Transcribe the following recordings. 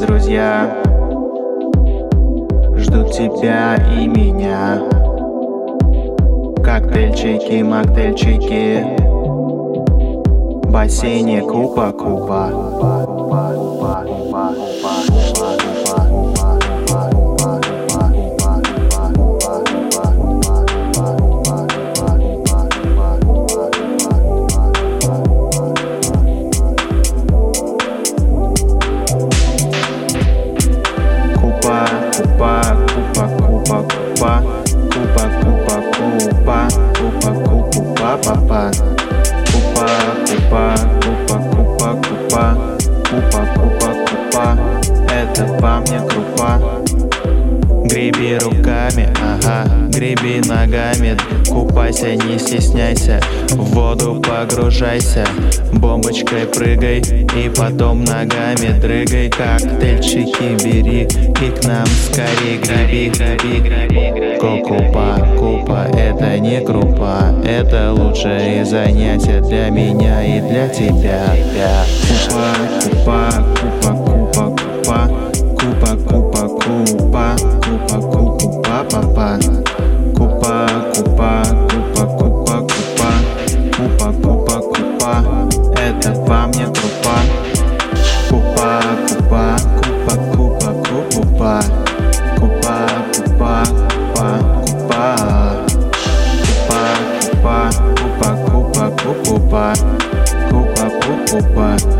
Друзья Ждут тебя и меня. Коктейльчики, моктейльчики. В бассейне купа-купа Купа, купа, купа, купа, купа Купа, купа, купа Купа, папа. Купа, купа, купа, купа, купа. Купа, купа, купа. Это по мне крупа Греби руками, ага, греби ногами. Купайся, не стесняйся, в воду погружайся. Бомбочкой прыгай и потом ногами дрыгай. Коктейльчики бери и к нам скорей греби, греби, греби Кокупа, купа, это не крупа. Это лучшее занятие для меня и для тебя. Купа, купа, купа, папа. Купа, купа, купа, купа, купа. Купа, купа, купа, это по мне крупа Купа, купа, купа, купа, купа. Купа, купа, купа, купа. Купа, купа, купа, купа, купа. Купа, купа,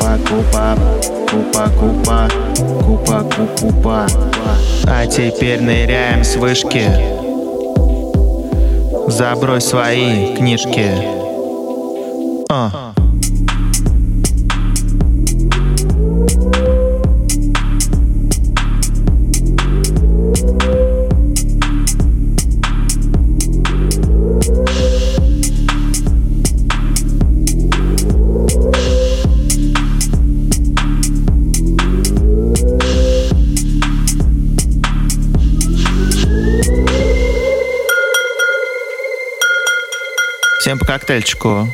Купа, купа, купа, купа, купа, купа. А теперь ныряем с вышки. Забрось свои книжки. А. Всем по коктейльчику.